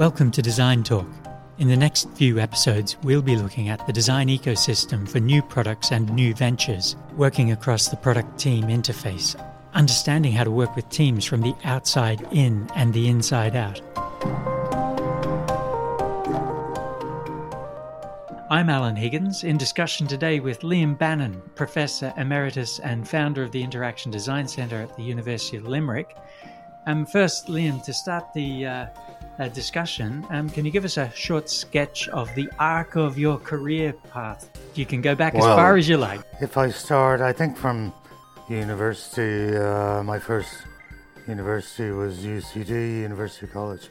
Welcome to Design Talk. In the next few episodes, we'll be looking at the design ecosystem for new products and new ventures, working across the product team interface, understanding how to work with teams from the outside in and the inside out. I'm Alan Higgins in discussion today with Liam Bannon, Professor Emeritus and founder of the Interaction Design Centre at the University of Limerick. Um, first, Liam, to start the uh, uh, discussion, um, can you give us a short sketch of the arc of your career path? You can go back well, as far as you like. If I start, I think from university, uh, my first university was UCD, University College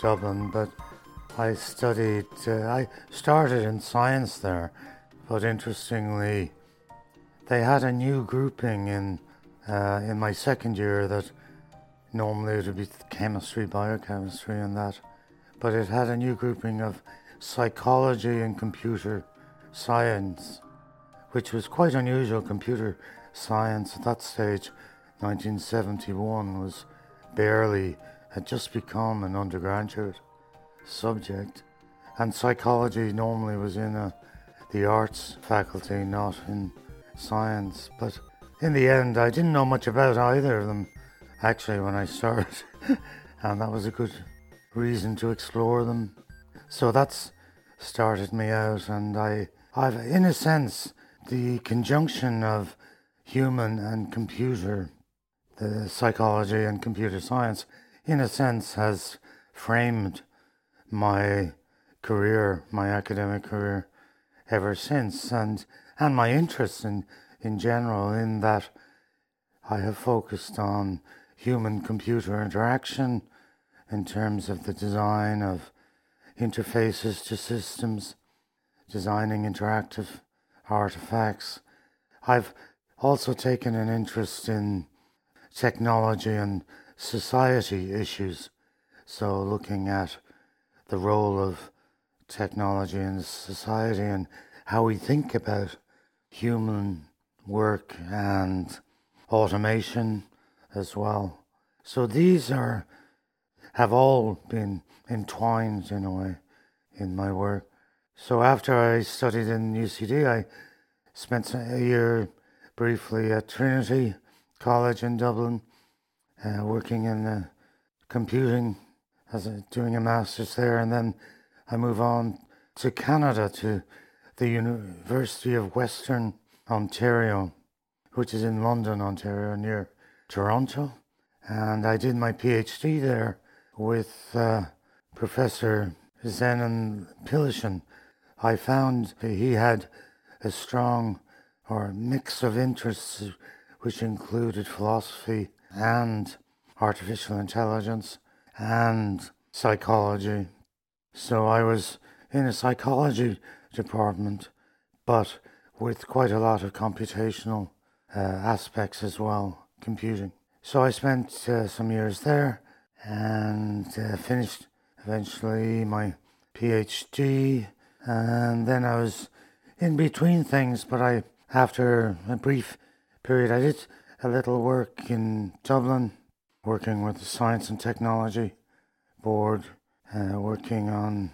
Dublin, but I studied, uh, I started in science there, but interestingly, they had a new grouping in uh, in my second year that Normally it would be chemistry, biochemistry, and that, but it had a new grouping of psychology and computer science, which was quite unusual. Computer science at that stage, 1971, was barely, had just become an undergraduate subject, and psychology normally was in a, the arts faculty, not in science. But in the end, I didn't know much about either of them actually when I started, and um, that was a good reason to explore them. So that's started me out, and I, I've, in a sense, the conjunction of human and computer, the psychology and computer science, in a sense, has framed my career, my academic career, ever since, and and my interest in in general, in that I have focused on human computer interaction in terms of the design of interfaces to systems, designing interactive artifacts. I've also taken an interest in technology and society issues, so looking at the role of technology in society and how we think about human work and automation as well. So these are have all been entwined in a way in my work. So after I studied in UCD, I spent a year briefly at Trinity College in Dublin, uh, working in uh, computing as a, doing a master's there, and then I move on to Canada to the University of Western Ontario, which is in London, Ontario, near Toronto, and I did my PhD there with uh, Professor Zenon Pylyshyn. I found he had a strong or mix of interests which included philosophy and artificial intelligence and psychology. So I was in a psychology department, but with quite a lot of computational uh, aspects as well computing. So I spent uh, some years there and uh, finished eventually my PhD. And then I was in between things, but I, after a brief period, I did a little work in Dublin, working with the Science and Technology Board, uh, working on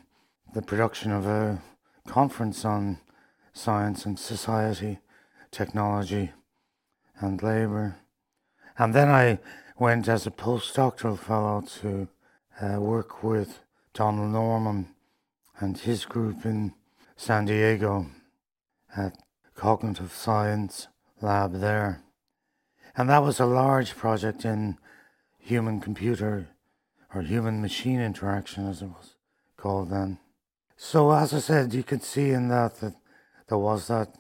the production of a conference on science and society, technology, and labour. And then I went as a postdoctoral fellow to uh, work with Donald Norman and his group in San Diego at Cognitive Science Lab there. And that was a large project in human computer or human machine interaction, as it was called then. So, as I said, you could see in that that there was that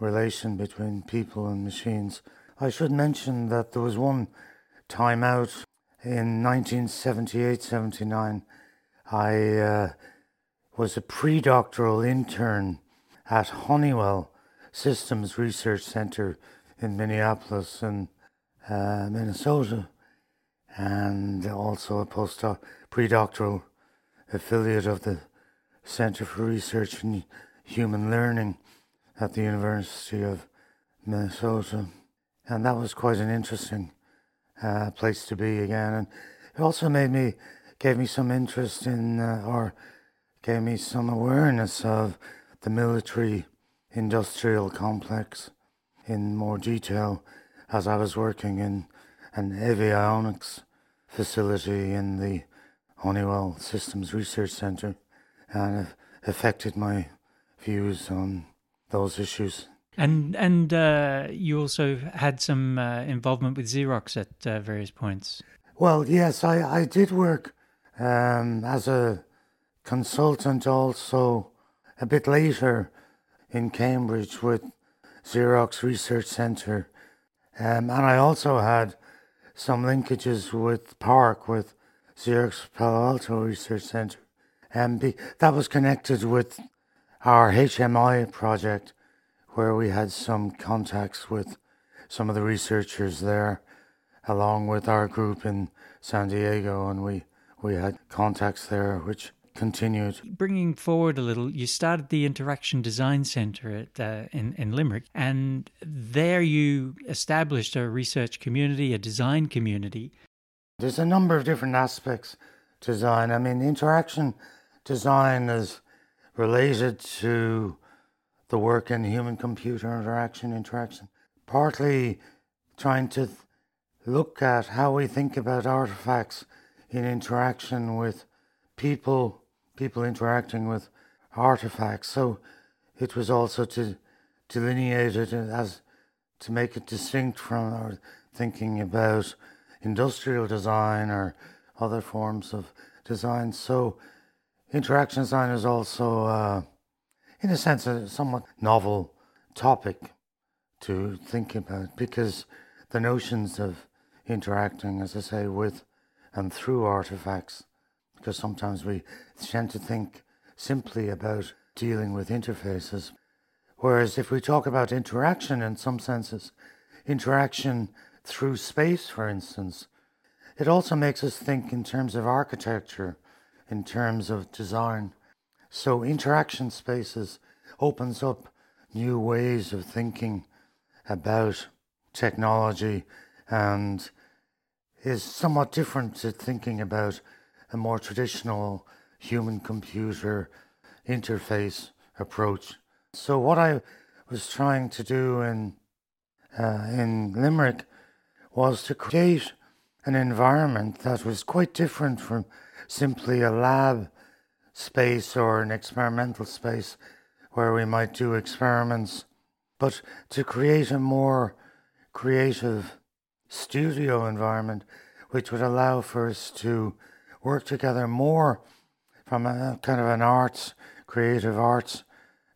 relation between people and machines. I should mention that there was one time out in 1978 79. I uh, was a pre doctoral intern at Honeywell Systems Research Center in Minneapolis and uh, Minnesota, and also a postdoc pre doctoral affiliate of the Center for Research in Human Learning at the University of Minnesota and that was quite an interesting uh, place to be again. And it also made me gave me some interest in, uh, or gave me some awareness of the military industrial complex in more detail as I was working in an avionics facility in the Honeywell Systems Research Center and it affected my views on those issues. And and uh, you also had some uh, involvement with Xerox at uh, various points. Well, yes, I, I did work um, as a consultant also a bit later in Cambridge with Xerox Research Centre. Um, and I also had some linkages with PARC, with Xerox Palo Alto Research Centre. And be, that was connected with our HMI project, where we had some contacts with some of the researchers there, along with our group in San Diego, and we, we had contacts there which continued. Bringing forward a little, you started the Interaction Design Centre at, uh, in, in Limerick, and there you established a research community, a design community. There's a number of different aspects to design. I mean, interaction design is related to the work in human computer interaction, interaction, partly trying to look at how we think about artifacts in interaction with people people interacting with artifacts. So it was also to delineate it as to make it distinct from our thinking about industrial design or other forms of design. So interaction design is also, uh, in a sense, a somewhat novel topic to think about because the notions of interacting, as I say, with and through artifacts because sometimes we tend to think simply about dealing with interfaces. Whereas if we talk about interaction in some senses, interaction through space, for instance, it also makes us think in terms of architecture, in terms of design. So interaction spaces opens up new ways of thinking about technology and is somewhat different to thinking about a more traditional human computer interface approach. So, what I was trying to do in, uh, in Limerick was to create an environment that was quite different from simply a lab space or an experimental space where we might do experiments, but to create a more creative studio environment which would allow for us to work together more from a kind of an arts, creative arts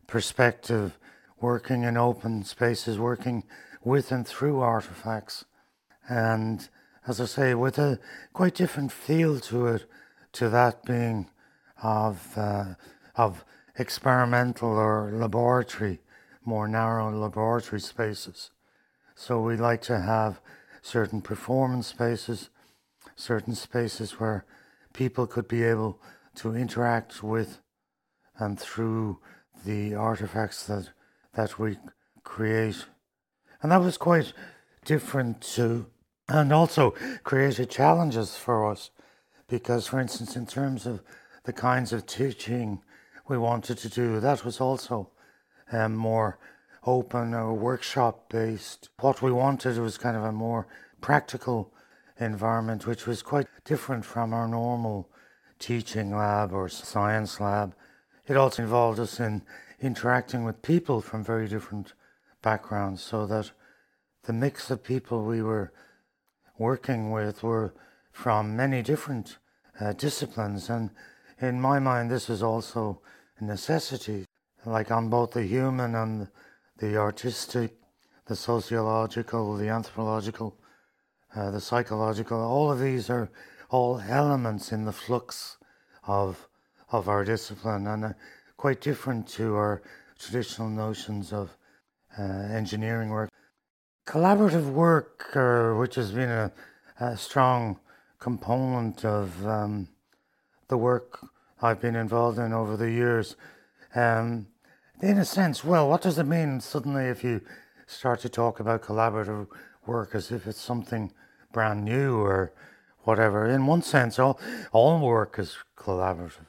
perspective, working in open spaces, working with and through artifacts. And as I say, with a quite different feel to it, to that being of, uh, of experimental or laboratory, more narrow laboratory spaces. So we like to have certain performance spaces, certain spaces where people could be able to interact with and through the artifacts that that we create. And that was quite different to and also created challenges for us because for instance in terms of the kinds of teaching we wanted to do that was also um, more open or workshop based what we wanted was kind of a more practical environment, which was quite different from our normal teaching lab or science lab. It also involved us in interacting with people from very different backgrounds, so that the mix of people we were working with were from many different uh, disciplines. And in my mind, this is also a necessity, like on both the human and the artistic, the sociological, the anthropological uh, the psychological, all of these are all elements in the flux of of our discipline and uh, quite different to our traditional notions of uh, engineering work. Collaborative work, uh, which has been a, a strong component of um, the work I've been involved in over the years. Um, in a sense, well, what does it mean suddenly if you start to talk about collaborative work as if it's something brand new or whatever. In one sense, all, all work is collaborative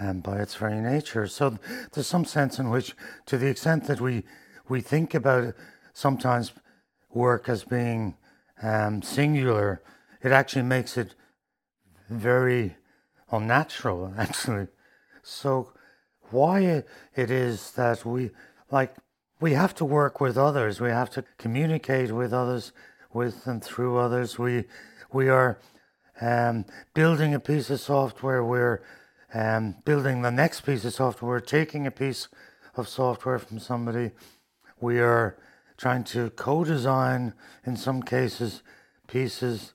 um, by its very nature. So there's some sense in which, to the extent that we, we think about sometimes work as being um, singular, it actually makes it very unnatural, actually. So why it is that we, like, we have to work with others, we have to communicate with others, with and through others. We, we are um, building a piece of software, we're um, building the next piece of software, taking a piece of software from somebody, we are trying to co design, in some cases, pieces,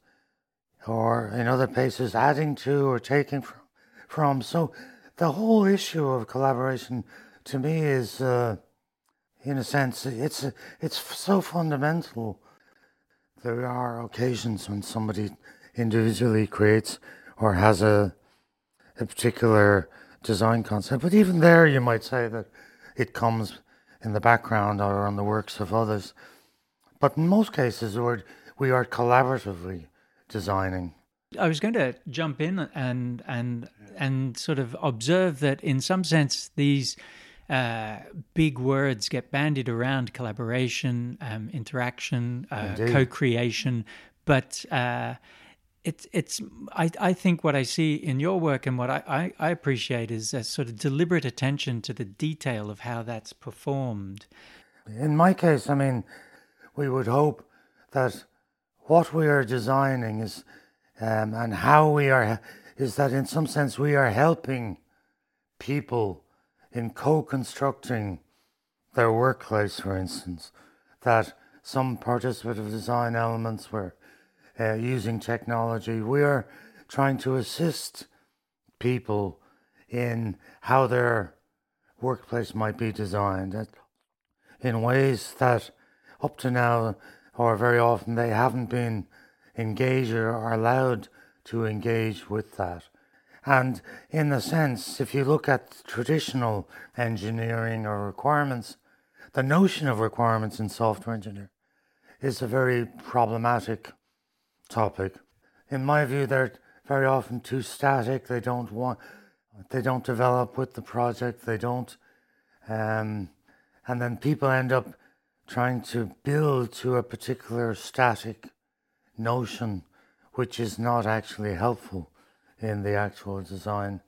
or in other places adding to or taking from. from. So the whole issue of collaboration to me is, uh, in a sense, it's, it's so fundamental. There are occasions when somebody individually creates or has a, a particular design concept. But even there, you might say that it comes in the background or on the works of others. But in most cases, we are collaboratively designing. I was going to jump in and and and sort of observe that in some sense these uh, big words get bandied around: collaboration, um, interaction, uh, co-creation. But uh, it's it's I, I think what I see in your work and what I, I, I, appreciate is a sort of deliberate attention to the detail of how that's performed. In my case, I mean, we would hope that what we are designing is um, and how we are is that in some sense we are helping people in co-constructing their workplace, for instance, that some participative design elements were uh, using technology. We are trying to assist people in how their workplace might be designed in ways that up to now or very often they haven't been engaged or allowed to engage with that. And in a sense, if you look at traditional engineering or requirements, the notion of requirements in software engineering is a very problematic topic. In my view, they're very often too static. They don't want, they don't develop with the project. They don't, um, and then people end up trying to build to a particular static notion, which is not actually helpful in the actual design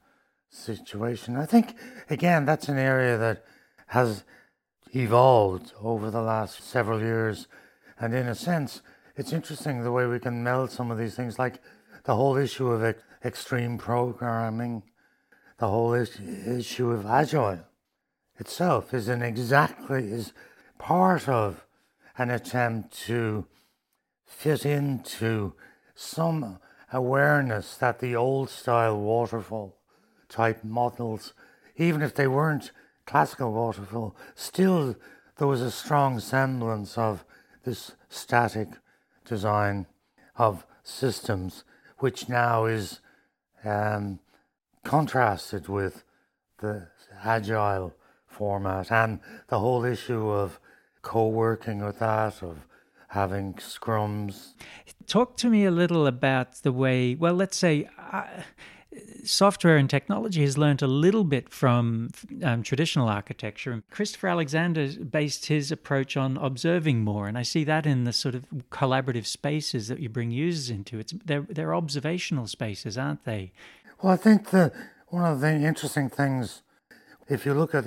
situation. I think again that's an area that has evolved over the last several years, and in a sense it's interesting the way we can meld some of these things, like the whole issue of extreme programming, the whole is- issue of agile itself is an exactly is part of an attempt to fit into some awareness that the old style waterfall type models, even if they weren't classical waterfall, still there was a strong semblance of this static design of systems, which now is um, contrasted with the agile format and the whole issue of co-working with that, of having scrums. Talk to me a little about the way, well, let's say, uh, software and technology has learned a little bit from um, traditional architecture. Christopher Alexander based his approach on observing more, and I see that in the sort of collaborative spaces that you bring users into. It's they're, they're observational spaces, aren't they? Well, I think that one of the interesting things, if you look at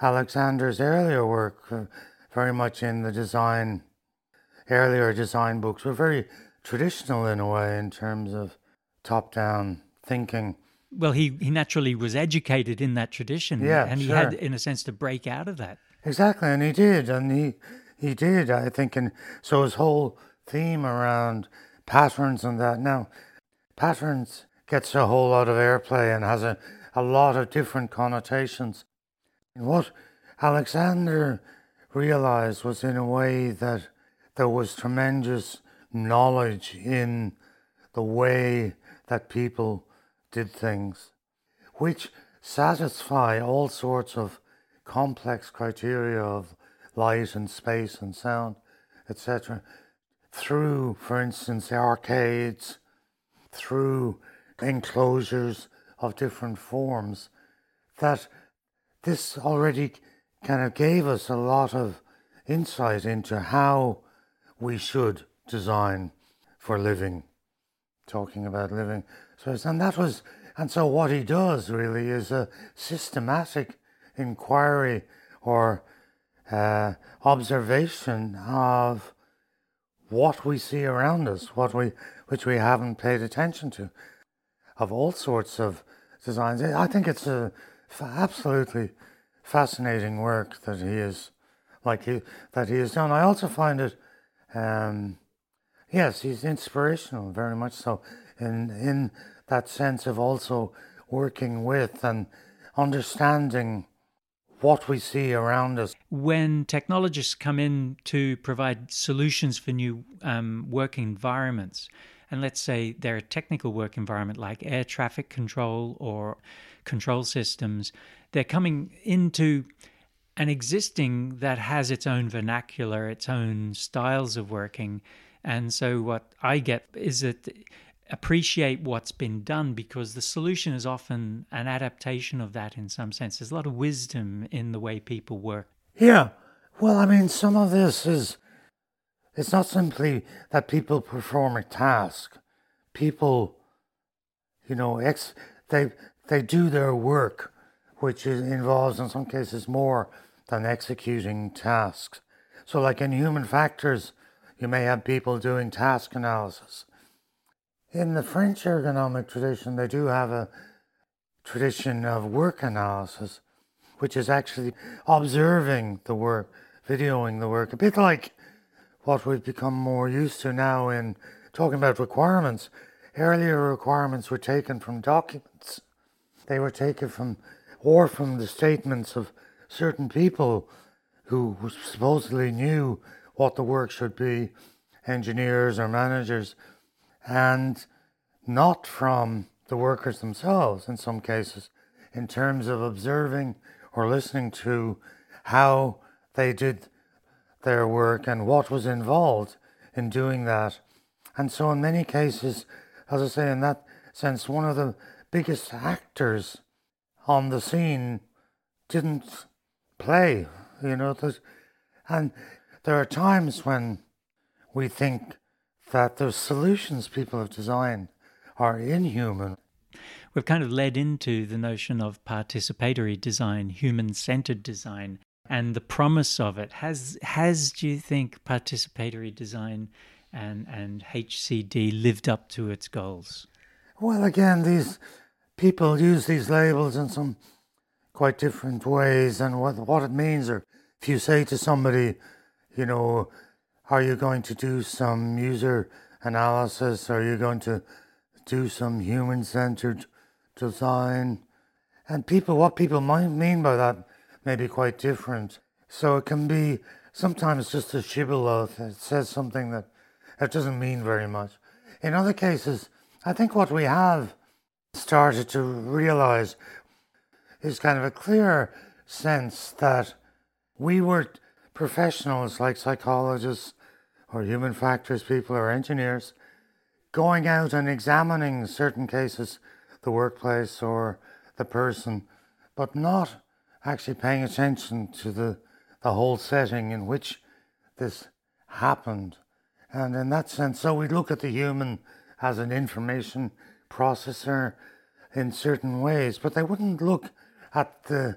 Alexander's earlier work, uh, very much in the design, earlier design books were very traditional in a way in terms of top-down thinking. Well, he, he naturally was educated in that tradition. Yeah, and he sure. had, in a sense, to break out of that. Exactly, and he did, and he he did. I think, and so his whole theme around patterns and that. Now, patterns gets a whole lot of airplay and has a, a lot of different connotations. And what Alexander realized was, in a way, that there was tremendous knowledge in the way that people did things which satisfy all sorts of complex criteria of light and space and sound, etc., through, for instance, arcades, through enclosures of different forms that this already kind of gave us a lot of insight into how we should design for living, talking about living. So, and that was, and so what he does really is a systematic inquiry or uh, observation of what we see around us, what we, which we haven't paid attention to, of all sorts of designs. I think it's a absolutely fascinating work that he is like he that he has done. I also find it, um, yes, he's inspirational, very much so, in in that sense of also working with and understanding what we see around us. When technologists come in to provide solutions for new um, work environments, and let's say they're a technical work environment like air traffic control or control systems, they're coming into an existing that has its own vernacular, its own styles of working. And so, what I get is that appreciate what's been done because the solution is often an adaptation of that in some sense. There's a lot of wisdom in the way people work. Yeah. Well, I mean, some of this is, it's not simply that people perform a task. People, you know, ex, they, they do their work, which is, involves in some cases more than executing tasks. So, like in human factors, you may have people doing task analysis in the French ergonomic tradition, they do have a tradition of work analysis, which is actually observing the work, videoing the work, a bit like what we've become more used to now in talking about requirements. Earlier requirements were taken from documents, they were taken from, or from the statements of certain people who supposedly knew what the work should be, engineers or managers and not from the workers themselves in some cases, in terms of observing or listening to how they did their work and what was involved in doing that. And so, in many cases, as I say, in that sense, one of the biggest actors on the scene didn't play, you know. And there are times when we think that the solutions people have designed are inhuman. We've kind of led into the notion of participatory design, human centered design, and the promise of it. Has, has do you think, participatory design and, and HCD lived up to its goals? Well, again, these people use these labels in some quite different ways, and what, what it means, or if you say to somebody, you know, are you going to do some user analysis? Are you going to do some human centered design? And people, what people might mean by that may be quite different. So it can be sometimes just a shibboleth. It says something that it doesn't mean very much. In other cases, I think what we have started to realize is kind of a clear sense that we were professionals like psychologists or human factors people or engineers going out and examining certain cases, the workplace or the person, but not actually paying attention to the, the whole setting in which this happened. And in that sense, so we look at the human as an information processor in certain ways, but they wouldn't look at the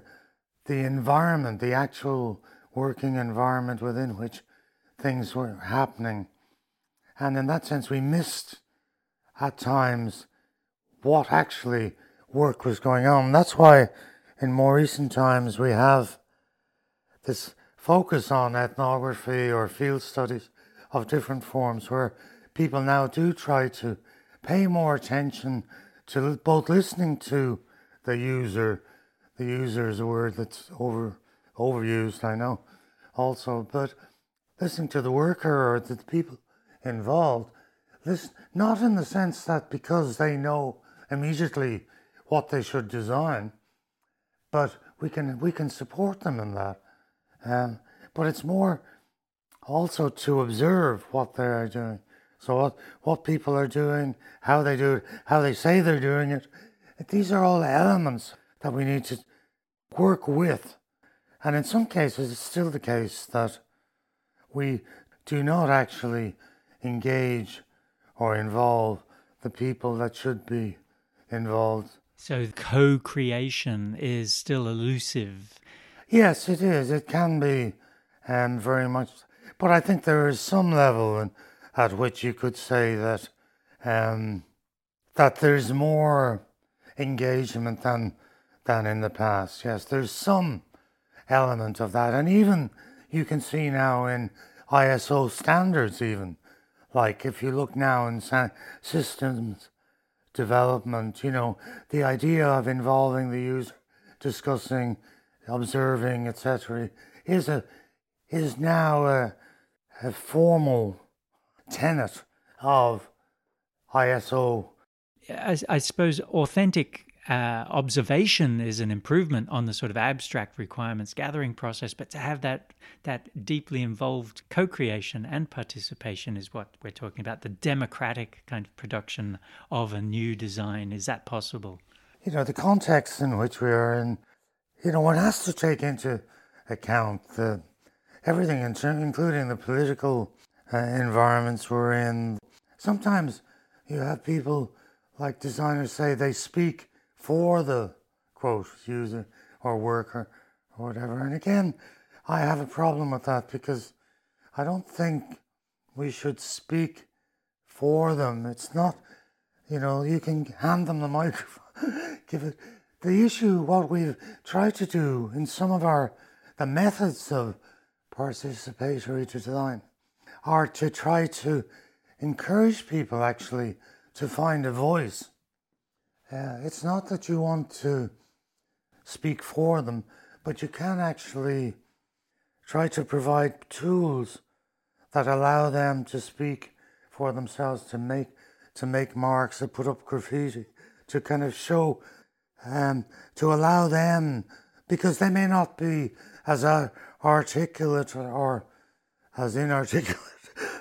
the environment, the actual working environment within which things were happening. And in that sense, we missed at times what actually work was going on. That's why in more recent times we have this focus on ethnography or field studies of different forms where people now do try to pay more attention to both listening to the user. The user is a word that's over overused, I know, also, but listening to the worker or the people involved. Listen, not in the sense that because they know immediately what they should design, but we can we can support them in that. Um, but it's more also to observe what they are doing. So what what people are doing, how they do it, how they say they're doing it, these are all elements that we need to work with. And in some cases, it's still the case that we do not actually engage or involve the people that should be involved. So co creation is still elusive. Yes, it is. It can be um, very much. But I think there is some level in, at which you could say that um, that there's more engagement than than in the past. Yes, there's some element of that, and even you can see now in ISO standards, even like if you look now in systems development, you know, the idea of involving the user, discussing, observing, etc., is a is now a, a formal tenet of ISO. I, I suppose authentic uh, observation is an improvement on the sort of abstract requirements gathering process, but to have that that deeply involved co-creation and participation is what we're talking about. The democratic kind of production of a new design is that possible? You know, the context in which we are in. You know, one has to take into account the everything, including the political uh, environments we're in. Sometimes you have people like designers say they speak for the quote user or worker or whatever. And again, I have a problem with that because I don't think we should speak for them. It's not, you know, you can hand them the microphone, give it. The issue, what we've tried to do in some of our, the methods of participatory design, are to try to encourage people actually to find a voice. Uh, it's not that you want to speak for them, but you can actually try to provide tools that allow them to speak for themselves, to make to make marks, to put up graffiti, to kind of show, um, to allow them, because they may not be as articulate or as inarticulate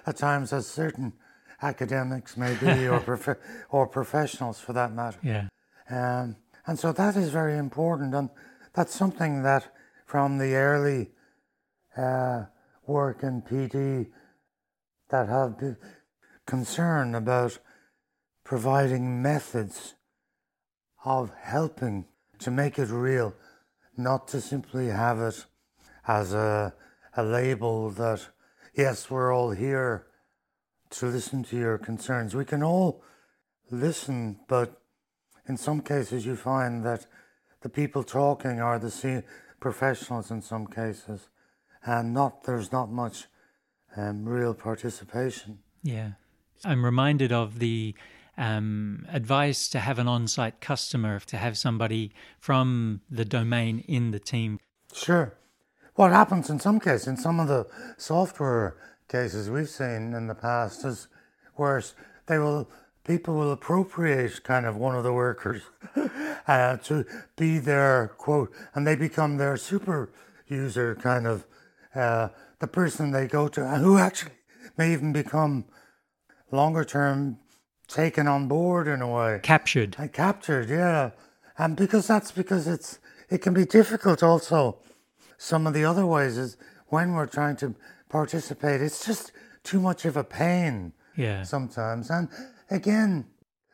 at times as certain academics maybe or prof- or professionals for that matter. Yeah. Um, and so that is very important, and that's something that from the early uh, work in PD that have been concerned about providing methods of helping to make it real, not to simply have it as a, a label that, yes, we're all here to listen to your concerns. We can all listen, but in some cases you find that the people talking are the professionals in some cases, and not there's not much um, real participation. Yeah, I'm reminded of the um, advice to have an on-site customer, to have somebody from the domain in the team. Sure. What happens in some cases, in some of the software cases we've seen in the past is worse. They will people will appropriate kind of one of the workers uh, to be their quote, and they become their super user kind of uh, the person they go to, and who actually may even become longer term taken on board in a way, captured, and captured, yeah, and because that's because it's it can be difficult also. Some of the other ways is when we're trying to participate. It's just too much of a pain. Yeah. Sometimes. And again,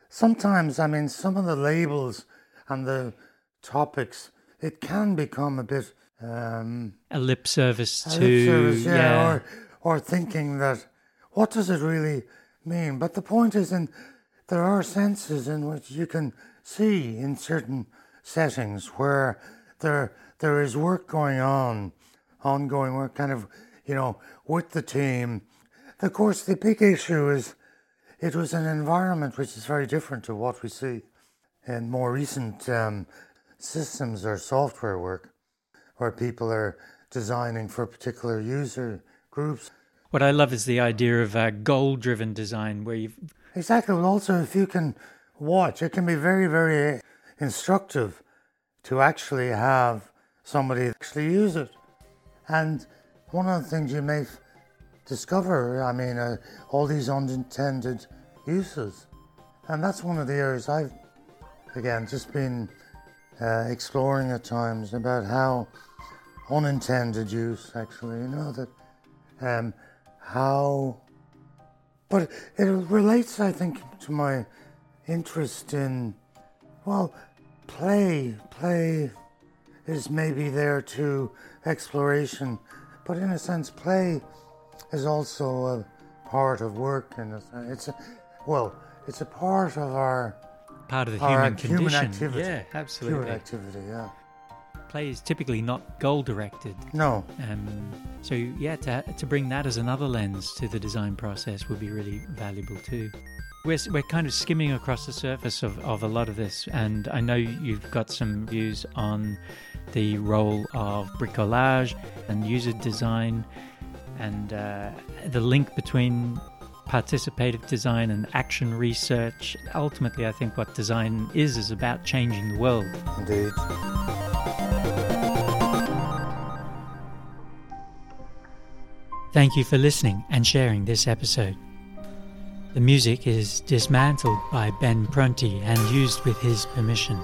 sometimes, I mean, some of the labels and the topics, it can become a bit. Um, a lip service a to. Lip service, yeah, yeah. Or, or thinking that, what does it really mean? But the point is, in there are senses in which you can see in certain settings where there there is work going on, ongoing work, kind of you know, with the team. Of course, the big issue is it was an environment which is very different to what we see in more recent um, systems or software work, where people are designing for particular user groups. What I love is the idea of a goal driven design where you Exactly. Well, also, if you can watch, it can be very, very instructive to actually have somebody actually use it. And one of the things you may discover, I mean, uh, all these unintended uses. And that's one of the areas I've, again, just been uh, exploring at times about how unintended use, actually, you know, that um, how, but it relates, I think, to my interest in, well, play. Play is maybe there to exploration, but in a sense, play is also a part of work. And it's a, well, it's a part of our part of the human condition. Human activity. Yeah, absolutely. Human activity. Yeah. Play is typically not goal directed. No. Um, so yeah, to to bring that as another lens to the design process would be really valuable too. We're, we're kind of skimming across the surface of, of a lot of this, and I know you've got some views on the role of bricolage and user design and uh, the link between participative design and action research. Ultimately, I think what design is is about changing the world. Indeed. Thank you for listening and sharing this episode. The music is dismantled by Ben Prunty and used with his permission.